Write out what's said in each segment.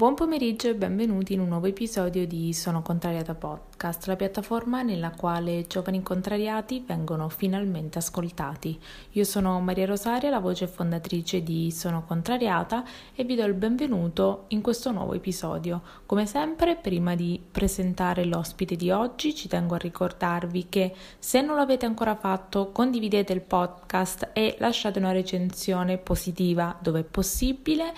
Buon pomeriggio e benvenuti in un nuovo episodio di Sono Contrariata Podcast, la piattaforma nella quale giovani contrariati vengono finalmente ascoltati. Io sono Maria Rosaria, la voce fondatrice di Sono Contrariata e vi do il benvenuto in questo nuovo episodio. Come sempre, prima di presentare l'ospite di oggi, ci tengo a ricordarvi che se non l'avete ancora fatto, condividete il podcast e lasciate una recensione positiva dove è possibile.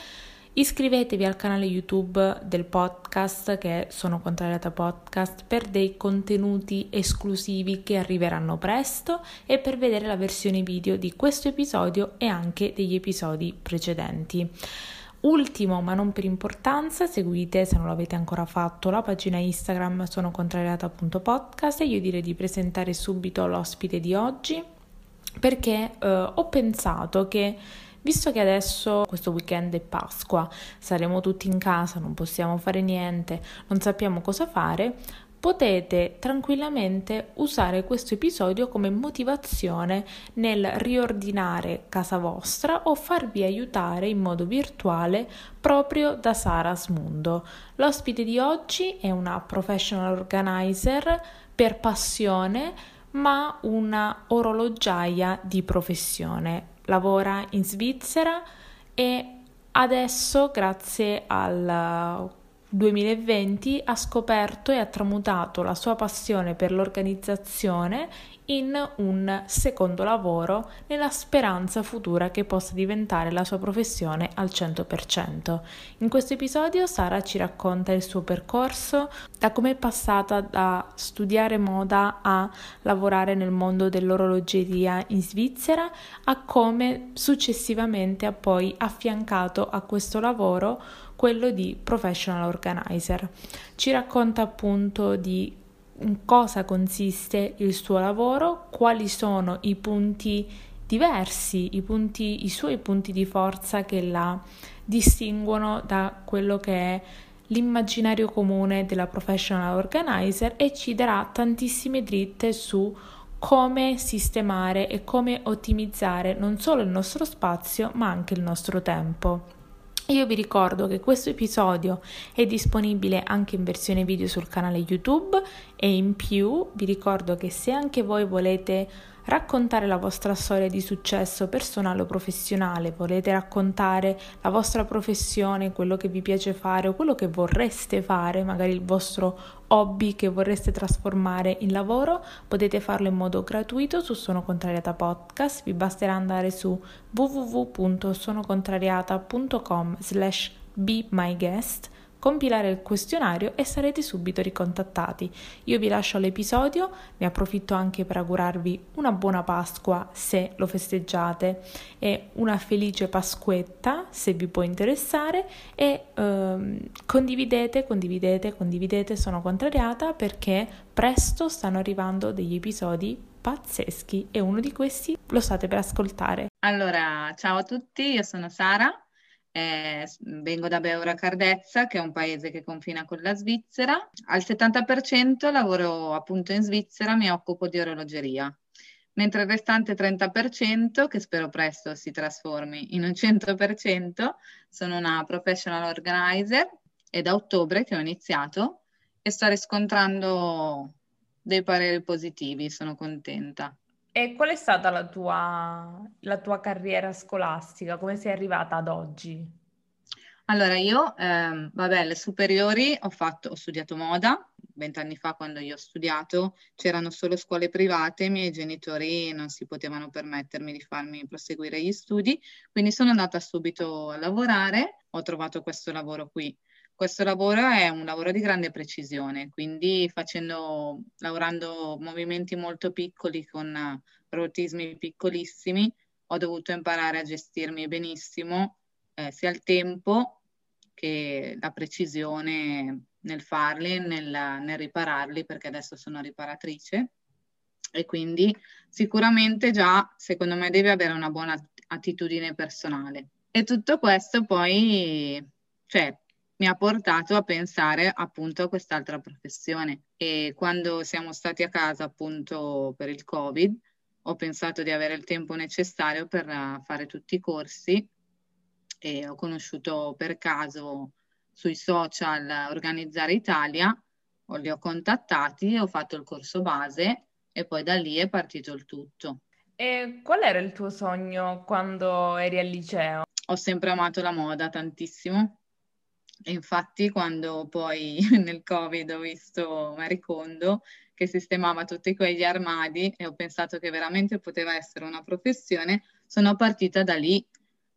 Iscrivetevi al canale YouTube del podcast che sono Contrariata Podcast per dei contenuti esclusivi che arriveranno presto e per vedere la versione video di questo episodio e anche degli episodi precedenti. Ultimo, ma non per importanza, seguite se non l'avete ancora fatto la pagina Instagram sono contrariata.podcast e io direi di presentare subito l'ospite di oggi perché eh, ho pensato che Visto che adesso questo weekend è Pasqua, saremo tutti in casa, non possiamo fare niente, non sappiamo cosa fare, potete tranquillamente usare questo episodio come motivazione nel riordinare casa vostra o farvi aiutare in modo virtuale proprio da Sara Smundo. L'ospite di oggi è una professional organizer per passione ma una orologiaia di professione lavora in Svizzera e adesso, grazie al 2020, ha scoperto e ha tramutato la sua passione per l'organizzazione in un secondo lavoro nella speranza futura che possa diventare la sua professione al 100%. In questo episodio Sara ci racconta il suo percorso, da come è passata da studiare moda a lavorare nel mondo dell'orologeria in Svizzera a come successivamente ha poi affiancato a questo lavoro quello di professional organizer. Ci racconta appunto di cosa consiste il suo lavoro, quali sono i punti diversi, i, punti, i suoi punti di forza che la distinguono da quello che è l'immaginario comune della professional organizer e ci darà tantissime dritte su come sistemare e come ottimizzare non solo il nostro spazio ma anche il nostro tempo. Io vi ricordo che questo episodio è disponibile anche in versione video sul canale YouTube e in più vi ricordo che se anche voi volete raccontare la vostra storia di successo personale o professionale, volete raccontare la vostra professione, quello che vi piace fare o quello che vorreste fare, magari il vostro hobby che vorreste trasformare in lavoro, potete farlo in modo gratuito su Sono Contrariata Podcast, vi basterà andare su www.sonocontrariata.com slash be my guest compilare il questionario e sarete subito ricontattati. Io vi lascio l'episodio, ne approfitto anche per augurarvi una buona Pasqua se lo festeggiate e una felice Pasquetta se vi può interessare e ehm, condividete, condividete, condividete, sono contrariata perché presto stanno arrivando degli episodi pazzeschi e uno di questi lo state per ascoltare. Allora, ciao a tutti, io sono Sara eh, vengo da Beura Cardezza, che è un paese che confina con la Svizzera. Al 70% lavoro appunto in Svizzera, mi occupo di orologeria, mentre il restante 30%, che spero presto si trasformi in un 100%, sono una professional organizer e da ottobre che ho iniziato e sto riscontrando dei pareri positivi, sono contenta. E qual è stata la tua, la tua carriera scolastica? Come sei arrivata ad oggi? Allora, io, ehm, vabbè, alle superiori ho fatto, ho studiato moda, vent'anni fa quando io ho studiato c'erano solo scuole private, i miei genitori non si potevano permettermi di farmi proseguire gli studi, quindi sono andata subito a lavorare, ho trovato questo lavoro qui. Questo lavoro è un lavoro di grande precisione, quindi facendo, lavorando movimenti molto piccoli con robotismi piccolissimi, ho dovuto imparare a gestirmi benissimo eh, sia il tempo che la precisione nel farli, nel, nel ripararli, perché adesso sono riparatrice e quindi sicuramente già secondo me devi avere una buona attitudine personale. E tutto questo poi, cioè, mi ha portato a pensare appunto a quest'altra professione e quando siamo stati a casa appunto per il Covid ho pensato di avere il tempo necessario per fare tutti i corsi e ho conosciuto per caso sui social Organizzare Italia, li ho contattati, ho fatto il corso base e poi da lì è partito il tutto. E qual era il tuo sogno quando eri al liceo? Ho sempre amato la moda tantissimo e infatti quando poi nel Covid ho visto Marie Kondo che sistemava tutti quegli armadi e ho pensato che veramente poteva essere una professione, sono partita da lì.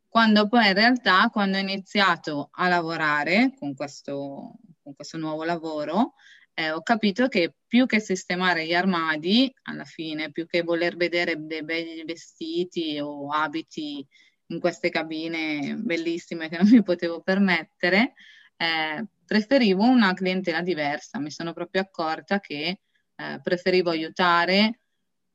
Quando poi in realtà, quando ho iniziato a lavorare con questo, con questo nuovo lavoro, eh, ho capito che più che sistemare gli armadi, alla fine, più che voler vedere dei begli vestiti o abiti in queste cabine bellissime che non mi potevo permettere, eh, preferivo una clientela diversa. Mi sono proprio accorta che eh, preferivo aiutare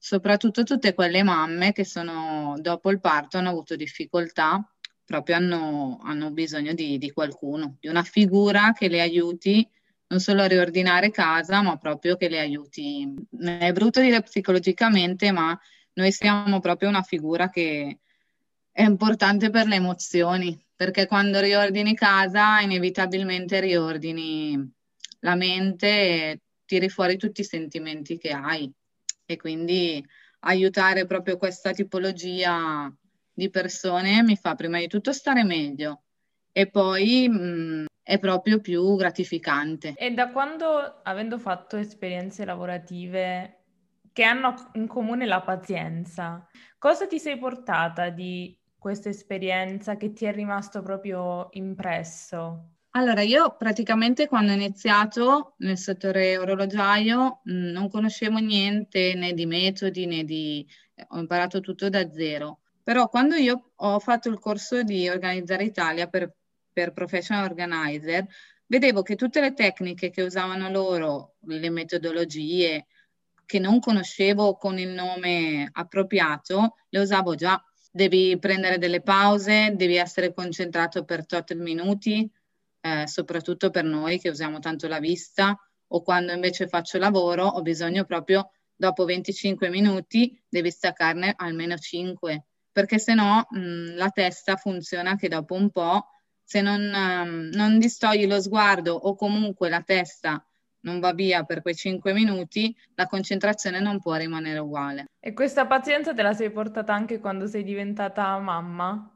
soprattutto tutte quelle mamme che sono dopo il parto hanno avuto difficoltà, proprio hanno, hanno bisogno di, di qualcuno, di una figura che le aiuti non solo a riordinare casa, ma proprio che le aiuti. È brutto dire psicologicamente, ma noi siamo proprio una figura che è importante per le emozioni, perché quando riordini casa, inevitabilmente riordini la mente e tiri fuori tutti i sentimenti che hai. E quindi aiutare proprio questa tipologia di persone mi fa prima di tutto stare meglio e poi mh, è proprio più gratificante. E da quando, avendo fatto esperienze lavorative che hanno in comune la pazienza, cosa ti sei portata di questa esperienza che ti è rimasto proprio impresso? Allora, io praticamente quando ho iniziato nel settore orologiaio mh, non conoscevo niente né di metodi né di... ho imparato tutto da zero. Però quando io ho fatto il corso di Organizzare Italia per per professional organizer, vedevo che tutte le tecniche che usavano loro, le metodologie che non conoscevo con il nome appropriato, le usavo già. Devi prendere delle pause, devi essere concentrato per tot minuti, eh, soprattutto per noi che usiamo tanto la vista, o quando invece faccio lavoro ho bisogno proprio dopo 25 minuti devi staccarne almeno 5, perché se no mh, la testa funziona che dopo un po' se non, um, non distogli lo sguardo o comunque la testa non va via per quei cinque minuti, la concentrazione non può rimanere uguale. E questa pazienza te la sei portata anche quando sei diventata mamma?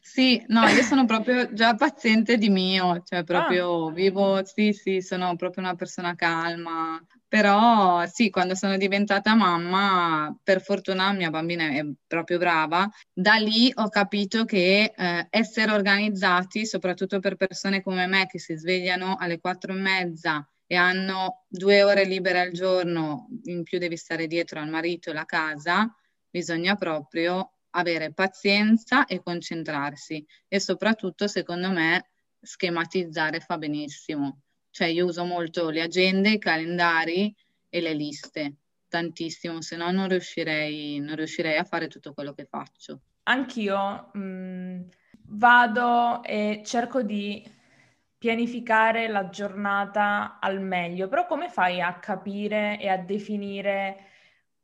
Sì, no, io sono proprio già paziente di mio, cioè proprio ah. vivo, sì, sì, sono proprio una persona calma, però sì, quando sono diventata mamma, per fortuna mia bambina è proprio brava, da lì ho capito che eh, essere organizzati, soprattutto per persone come me che si svegliano alle quattro e mezza e hanno due ore libere al giorno, in più devi stare dietro al marito e alla casa, bisogna proprio avere pazienza e concentrarsi e soprattutto, secondo me, schematizzare fa benissimo cioè io uso molto le agende, i calendari e le liste, tantissimo, se no non riuscirei, non riuscirei a fare tutto quello che faccio. Anch'io mh, mm, vado e cerco di pianificare la giornata al meglio, però come fai a capire e a definire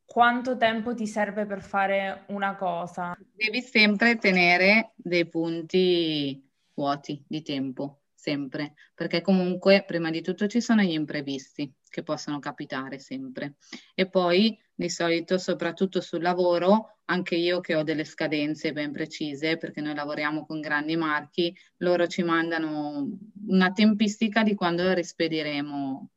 quanto tempo ti serve per fare una cosa? Devi sempre tenere dei punti vuoti di tempo sempre, perché comunque prima di tutto ci sono gli imprevisti che possono capitare sempre. E poi di solito, soprattutto sul lavoro, anche io che ho delle scadenze ben precise, perché noi lavoriamo con grandi marchi, loro ci mandano una tempistica di quando rispediremo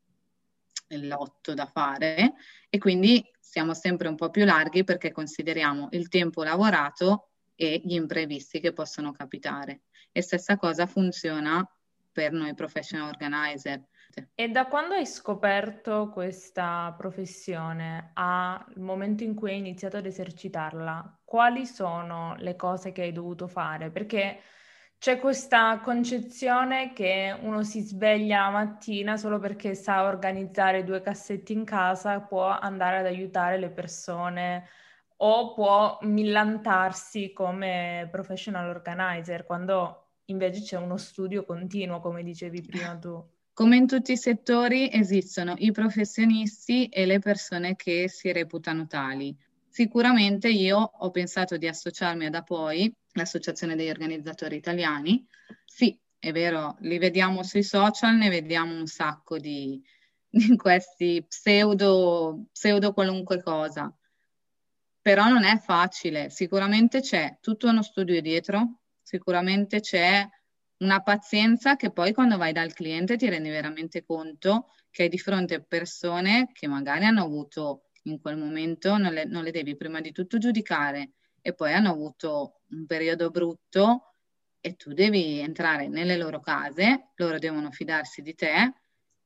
il lotto da fare e quindi siamo sempre un po' più larghi perché consideriamo il tempo lavorato e gli imprevisti che possono capitare. E stessa cosa funziona per noi professional organizer. E da quando hai scoperto questa professione al momento in cui hai iniziato ad esercitarla, quali sono le cose che hai dovuto fare? Perché c'è questa concezione che uno si sveglia la mattina solo perché sa organizzare due cassetti in casa, può andare ad aiutare le persone o può millantarsi come professional organizer, quando invece c'è uno studio continuo, come dicevi prima tu. Come in tutti i settori esistono i professionisti e le persone che si reputano tali. Sicuramente io ho pensato di associarmi ad APOI, l'Associazione degli Organizzatori Italiani. Sì, è vero, li vediamo sui social, ne vediamo un sacco di, di questi pseudo, pseudo qualunque cosa. Però non è facile, sicuramente c'è tutto uno studio dietro, sicuramente c'è una pazienza che poi quando vai dal cliente ti rendi veramente conto che hai di fronte a persone che magari hanno avuto in quel momento, non le, non le devi prima di tutto giudicare e poi hanno avuto un periodo brutto e tu devi entrare nelle loro case, loro devono fidarsi di te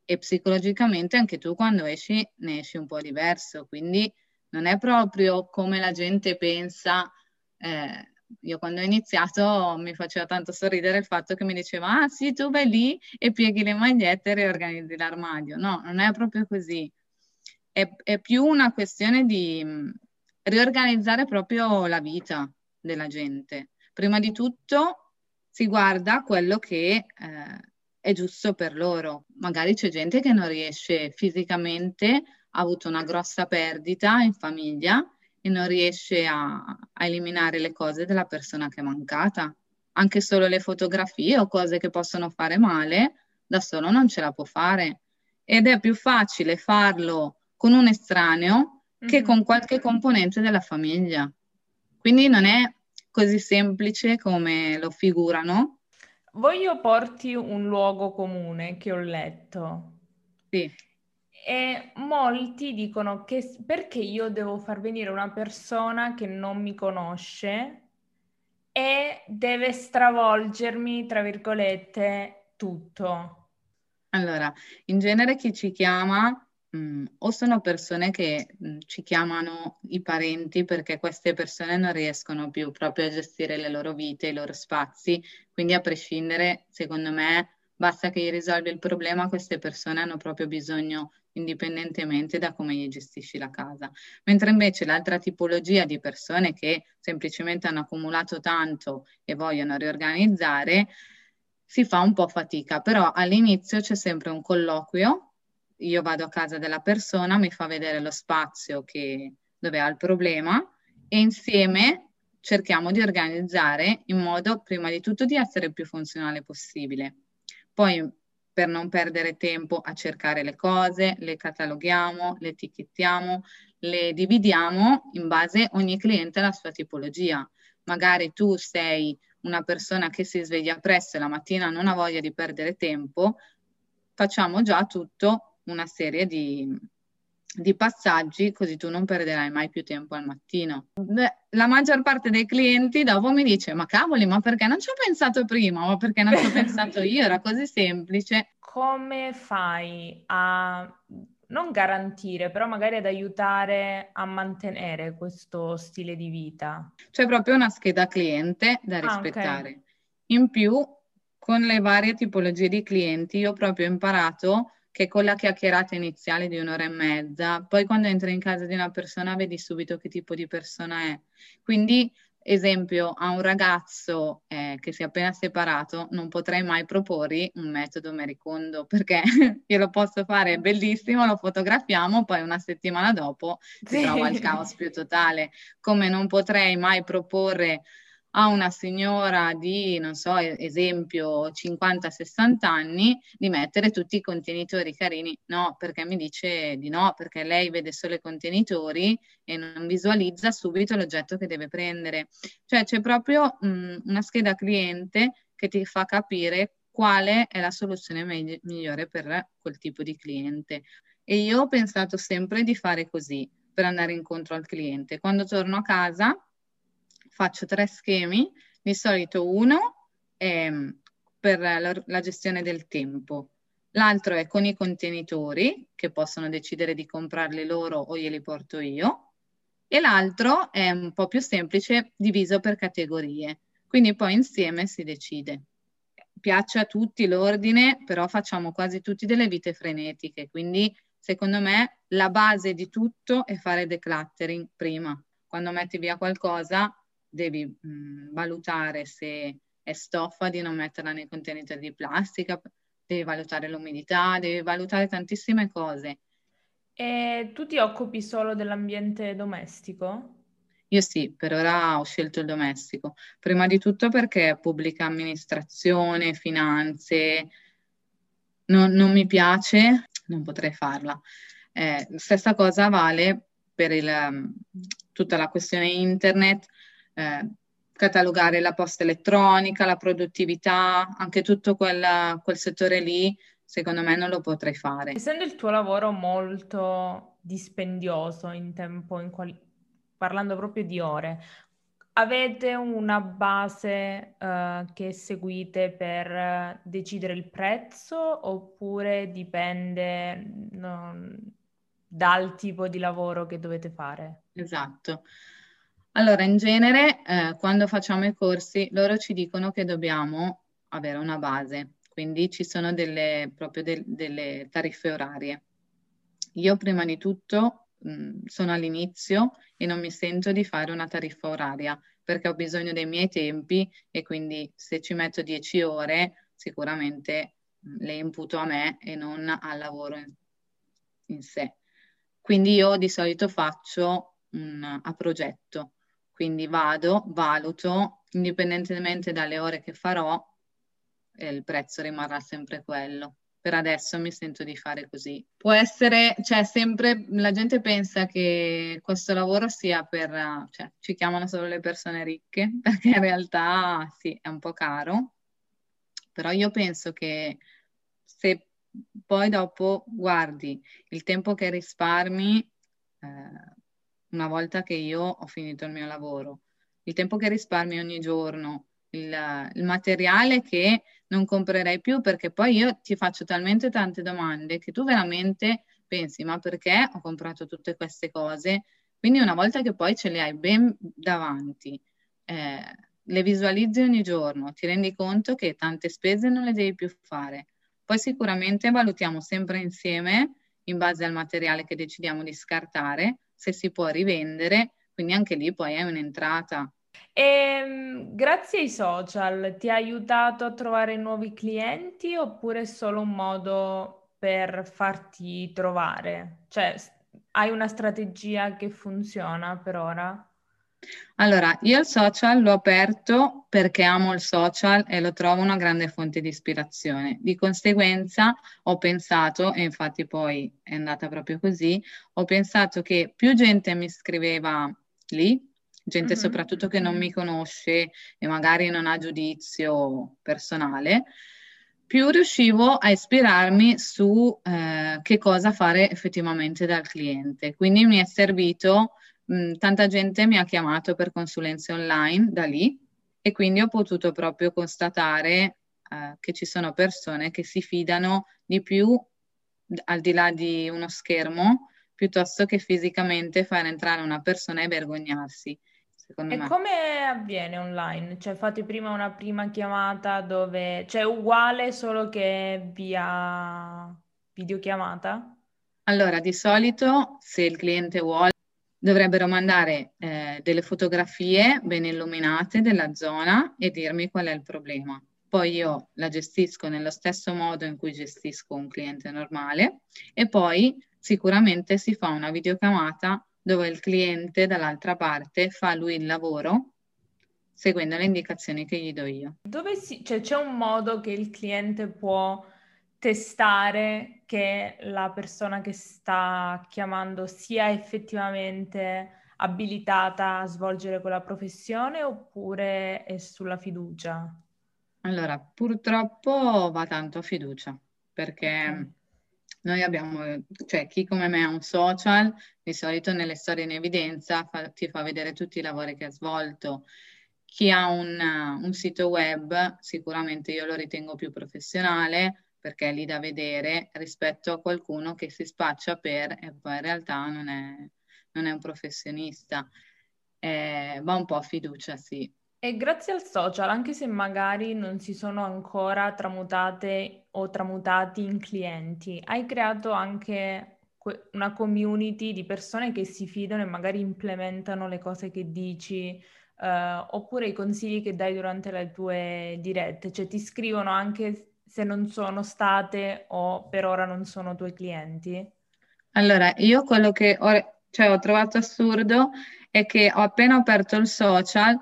e psicologicamente anche tu quando esci ne esci un po' diverso, quindi non è proprio come la gente pensa. Eh, io quando ho iniziato mi faceva tanto sorridere il fatto che mi diceva, ah sì, tu vai lì e pieghi le magliette e riorganizzi l'armadio. No, non è proprio così. È, è più una questione di mm, riorganizzare proprio la vita della gente. Prima di tutto si guarda quello che eh, è giusto per loro. Magari c'è gente che non riesce fisicamente, ha avuto una grossa perdita in famiglia e non riesce a, a eliminare le cose della persona che è mancata. Anche solo le fotografie o cose che possono fare male, da solo non ce la può fare. Ed è più facile farlo con un estraneo che mm-hmm. con qualche componente della famiglia. Quindi non è così semplice come lo figurano. Voglio porti un luogo comune che ho letto. Sì. E molti dicono che perché io devo far venire una persona che non mi conosce e deve stravolgermi, tra virgolette, tutto. Allora, in genere chi ci chiama mm, o sono persone che mm, ci chiamano i parenti perché queste persone non riescono più proprio a gestire le loro vite, i loro spazi, quindi a prescindere, secondo me, basta che gli risolvi il problema, queste persone hanno proprio bisogno indipendentemente da come gli gestisci la casa. Mentre invece l'altra tipologia di persone che semplicemente hanno accumulato tanto e vogliono riorganizzare, si fa un po' fatica, però all'inizio c'è sempre un colloquio io vado a casa della persona, mi fa vedere lo spazio che, dove ha il problema e insieme cerchiamo di organizzare in modo prima di tutto di essere il più funzionale possibile. Poi per non perdere tempo a cercare le cose, le cataloghiamo, le etichettiamo, le dividiamo in base ogni cliente alla sua tipologia. Magari tu sei una persona che si sveglia presto e la mattina non ha voglia di perdere tempo, facciamo già tutto una serie di, di passaggi così tu non perderai mai più tempo al mattino. La maggior parte dei clienti dopo mi dice ma cavoli ma perché non ci ho pensato prima ma perché non ci ho pensato io era così semplice. Come fai a non garantire però magari ad aiutare a mantenere questo stile di vita? C'è proprio una scheda cliente da rispettare. Ah, okay. In più con le varie tipologie di clienti io ho proprio imparato che con la chiacchierata iniziale di un'ora e mezza, poi quando entri in casa di una persona vedi subito che tipo di persona è. Quindi, esempio, a un ragazzo eh, che si è appena separato, non potrei mai proporre un metodo mericondo perché io lo posso fare bellissimo, lo fotografiamo, poi una settimana dopo si sì. trova il caos più totale. Come non potrei mai proporre a una signora di, non so, esempio 50-60 anni, di mettere tutti i contenitori carini. No, perché mi dice di no, perché lei vede solo i contenitori e non visualizza subito l'oggetto che deve prendere. Cioè c'è proprio mh, una scheda cliente che ti fa capire quale è la soluzione me- migliore per quel tipo di cliente. E io ho pensato sempre di fare così per andare incontro al cliente. Quando torno a casa faccio tre schemi, di solito uno è mm, per la, la gestione del tempo, l'altro è con i contenitori che possono decidere di comprarli loro o glieli porto io. E l'altro è un po' più semplice diviso per categorie, quindi poi insieme si decide. Piace a tutti l'ordine, però facciamo quasi tutti delle vite frenetiche, quindi secondo me la base di tutto è fare decluttering prima. Quando metti via qualcosa devi mh, valutare se è stoffa di non metterla nei contenitori di plastica, devi valutare l'umidità, devi valutare tantissime cose. E tu ti occupi solo dell'ambiente domestico? Io sì, per ora ho scelto il domestico, prima di tutto perché pubblica amministrazione, finanze, non, non mi piace, non potrei farla. Eh, stessa cosa vale per il, tutta la questione internet, eh, catalogare la posta elettronica, la produttività, anche tutto quel, quel settore lì, secondo me non lo potrei fare. Essendo il tuo lavoro molto dispendioso in tempo, in quali... parlando proprio di ore, Avete una base uh, che seguite per decidere il prezzo oppure dipende no, dal tipo di lavoro che dovete fare? Esatto. Allora, in genere, eh, quando facciamo i corsi, loro ci dicono che dobbiamo avere una base, quindi ci sono delle, proprio de- delle tariffe orarie. Io prima di tutto mh, sono all'inizio e non mi sento di fare una tariffa oraria perché ho bisogno dei miei tempi e quindi se ci metto 10 ore sicuramente le imputo a me e non al lavoro in, in sé. Quindi io di solito faccio un, a progetto, quindi vado, valuto, indipendentemente dalle ore che farò, il prezzo rimarrà sempre quello. Per adesso mi sento di fare così. Può essere, cioè, sempre la gente pensa che questo lavoro sia per, cioè, ci chiamano solo le persone ricche, perché in realtà sì, è un po' caro, però io penso che se poi dopo guardi il tempo che risparmi, eh, una volta che io ho finito il mio lavoro, il tempo che risparmi ogni giorno, il, il materiale che non comprerei più perché poi io ti faccio talmente tante domande che tu veramente pensi ma perché ho comprato tutte queste cose? Quindi una volta che poi ce le hai ben davanti, eh, le visualizzi ogni giorno, ti rendi conto che tante spese non le devi più fare. Poi sicuramente valutiamo sempre insieme, in base al materiale che decidiamo di scartare, se si può rivendere, quindi anche lì poi è un'entrata. E, ehm, grazie ai social ti ha aiutato a trovare nuovi clienti oppure è solo un modo per farti trovare? Cioè, hai una strategia che funziona per ora? Allora, io il social l'ho aperto perché amo il social e lo trovo una grande fonte di ispirazione. Di conseguenza ho pensato, e infatti poi è andata proprio così, ho pensato che più gente mi scriveva lì, gente mm-hmm. soprattutto che non mi conosce e magari non ha giudizio personale, più riuscivo a ispirarmi su eh, che cosa fare effettivamente dal cliente. Quindi mi è servito, mh, tanta gente mi ha chiamato per consulenze online da lì e quindi ho potuto proprio constatare eh, che ci sono persone che si fidano di più al di là di uno schermo piuttosto che fisicamente far entrare una persona e vergognarsi secondo e me. come avviene online? Cioè fate prima una prima chiamata dove... Cioè uguale solo che via videochiamata? Allora, di solito se il cliente vuole dovrebbero mandare eh, delle fotografie ben illuminate della zona e dirmi qual è il problema. Poi io la gestisco nello stesso modo in cui gestisco un cliente normale e poi sicuramente si fa una videochiamata dove il cliente dall'altra parte fa lui il lavoro seguendo le indicazioni che gli do io. Dove si, cioè, c'è un modo che il cliente può testare che la persona che sta chiamando sia effettivamente abilitata a svolgere quella professione oppure è sulla fiducia? Allora, purtroppo va tanto a fiducia perché. Noi abbiamo, cioè chi come me ha un social, di solito nelle storie in evidenza fa, ti fa vedere tutti i lavori che ha svolto. Chi ha un, un sito web, sicuramente io lo ritengo più professionale perché è lì da vedere rispetto a qualcuno che si spaccia per e poi in realtà non è, non è un professionista. Eh, va un po' a fiducia, sì. E grazie al social, anche se magari non si sono ancora tramutate o tramutati in clienti, hai creato anche una community di persone che si fidano e magari implementano le cose che dici, eh, oppure i consigli che dai durante le tue dirette, cioè ti scrivono anche se non sono state o per ora non sono tuoi clienti? Allora, io quello che ho cioè ho trovato assurdo è che ho appena aperto il social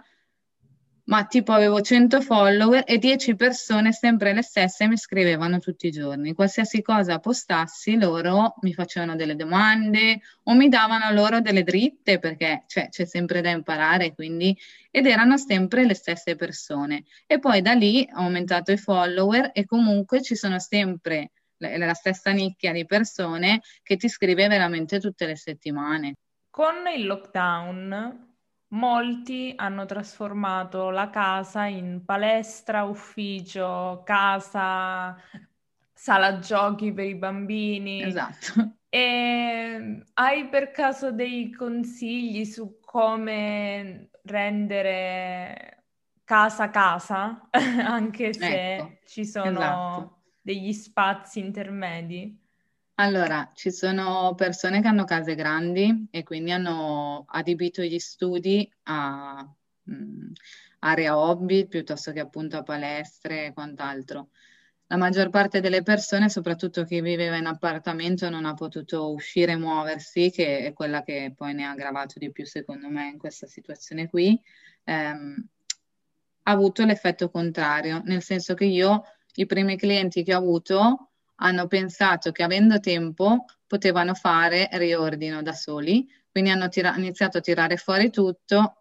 ma tipo avevo 100 follower e 10 persone sempre le stesse mi scrivevano tutti i giorni. Qualsiasi cosa postassi, loro mi facevano delle domande o mi davano loro delle dritte perché cioè, c'è sempre da imparare, quindi ed erano sempre le stesse persone. E poi da lì ho aumentato i follower e comunque ci sono sempre la stessa nicchia di persone che ti scrive veramente tutte le settimane. Con il lockdown Molti hanno trasformato la casa in palestra, ufficio, casa, sala giochi per i bambini. Esatto. E hai per caso dei consigli su come rendere casa casa, anche se ecco, ci sono esatto. degli spazi intermedi? Allora, ci sono persone che hanno case grandi e quindi hanno adibito gli studi a mh, mm, area hobby piuttosto che appunto a palestre e quant'altro. La maggior parte delle persone, soprattutto chi viveva in appartamento, non ha potuto uscire e muoversi, che è quella che poi ne ha aggravato di più, secondo me, in questa situazione qui. Ehm, ha avuto l'effetto contrario, nel senso che io, i primi clienti che ho avuto, hanno pensato che avendo tempo potevano fare riordino da soli, quindi hanno tira- iniziato a tirare fuori tutto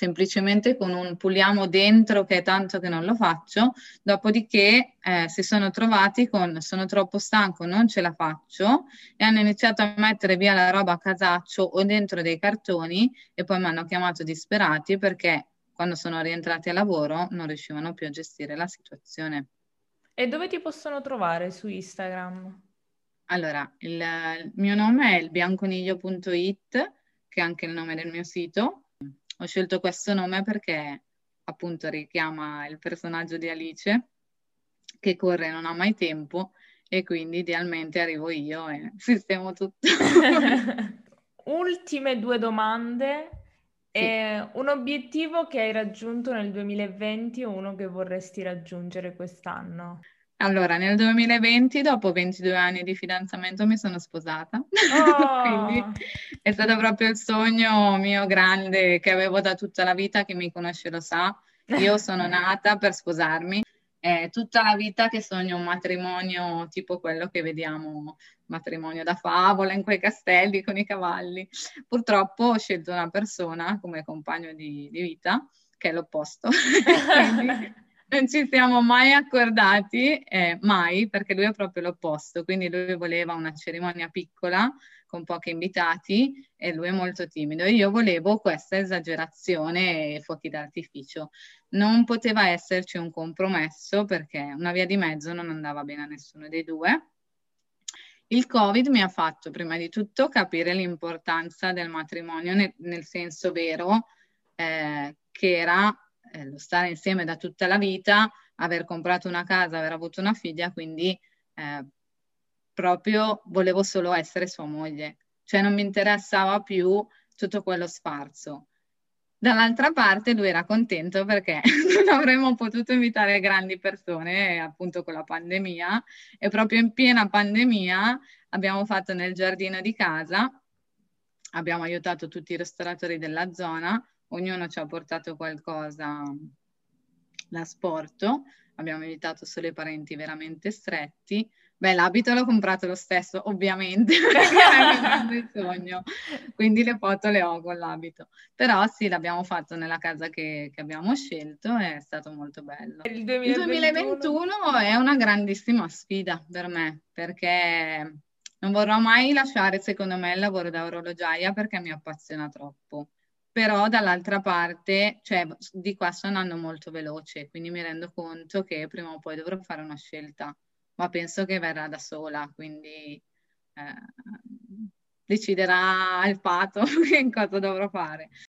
semplicemente con un puliamo dentro che è tanto che non lo faccio, dopodiché eh, si sono trovati con sono troppo stanco, non ce la faccio e hanno iniziato a mettere via la roba a casaccio o dentro dei cartoni e poi mi hanno chiamato disperati perché quando sono rientrati a lavoro non riuscivano più a gestire la situazione. E dove ti possono trovare su Instagram? Allora, il, il mio nome è ilbianconiglio.it, che è anche il nome del mio sito. Ho scelto questo nome perché appunto richiama il personaggio di Alice, che corre e non ha mai tempo, e quindi idealmente arrivo io e sistemo tutto. Ultime due domande. Sì. un obiettivo che hai raggiunto nel 2020 o uno che vorresti raggiungere quest'anno? Allora, nel 2020, dopo 22 anni di fidanzamento, mi sono sposata. Oh. Quindi è stato proprio il sogno mio grande che avevo da tutta la vita, chi mi conosce lo sa. Io sono nata per sposarmi. È tutta la vita che sogno un matrimonio tipo quello che vediamo, matrimonio da favola in quei castelli con i cavalli. Purtroppo ho scelto una persona come compagno di, di vita che è l'opposto. Quindi, non ci siamo mai accordati, eh, mai, perché lui è proprio l'opposto, quindi lui voleva una cerimonia piccola con pochi invitati e lui è molto timido. Io volevo questa esagerazione e fuochi d'artificio. Non poteva esserci un compromesso perché una via di mezzo non andava bene a nessuno dei due. Il Covid mi ha fatto prima di tutto capire l'importanza del matrimonio nel, nel senso vero eh, che era eh, lo stare insieme da tutta la vita, aver comprato una casa, aver avuto una figlia, quindi eh, proprio volevo solo essere sua moglie, cioè non mi interessava più tutto quello sfarzo. Dall'altra parte lui era contento perché non avremmo potuto invitare grandi persone, appunto con la pandemia, e proprio in piena pandemia abbiamo fatto nel giardino di casa, abbiamo aiutato tutti i ristoratori della zona, ognuno ci ha portato qualcosa da sporto, abbiamo invitato solo i parenti veramente stretti. Beh, l'abito l'ho comprato lo stesso, ovviamente, perché era il grande sogno, quindi le foto le ho con l'abito. Però sì, l'abbiamo fatto nella casa che, che abbiamo scelto e è stato molto bello. Il 2021... il 2021 è una grandissima sfida per me, perché non vorrò mai lasciare, secondo me, il lavoro da orologiaia perché mi appassiona troppo però dall'altra parte, cioè di qua sto andando molto veloce, quindi mi rendo conto che prima o poi dovrò fare una scelta, ma penso che verrà da sola, quindi eh, deciderà il pato che cosa dovrò fare.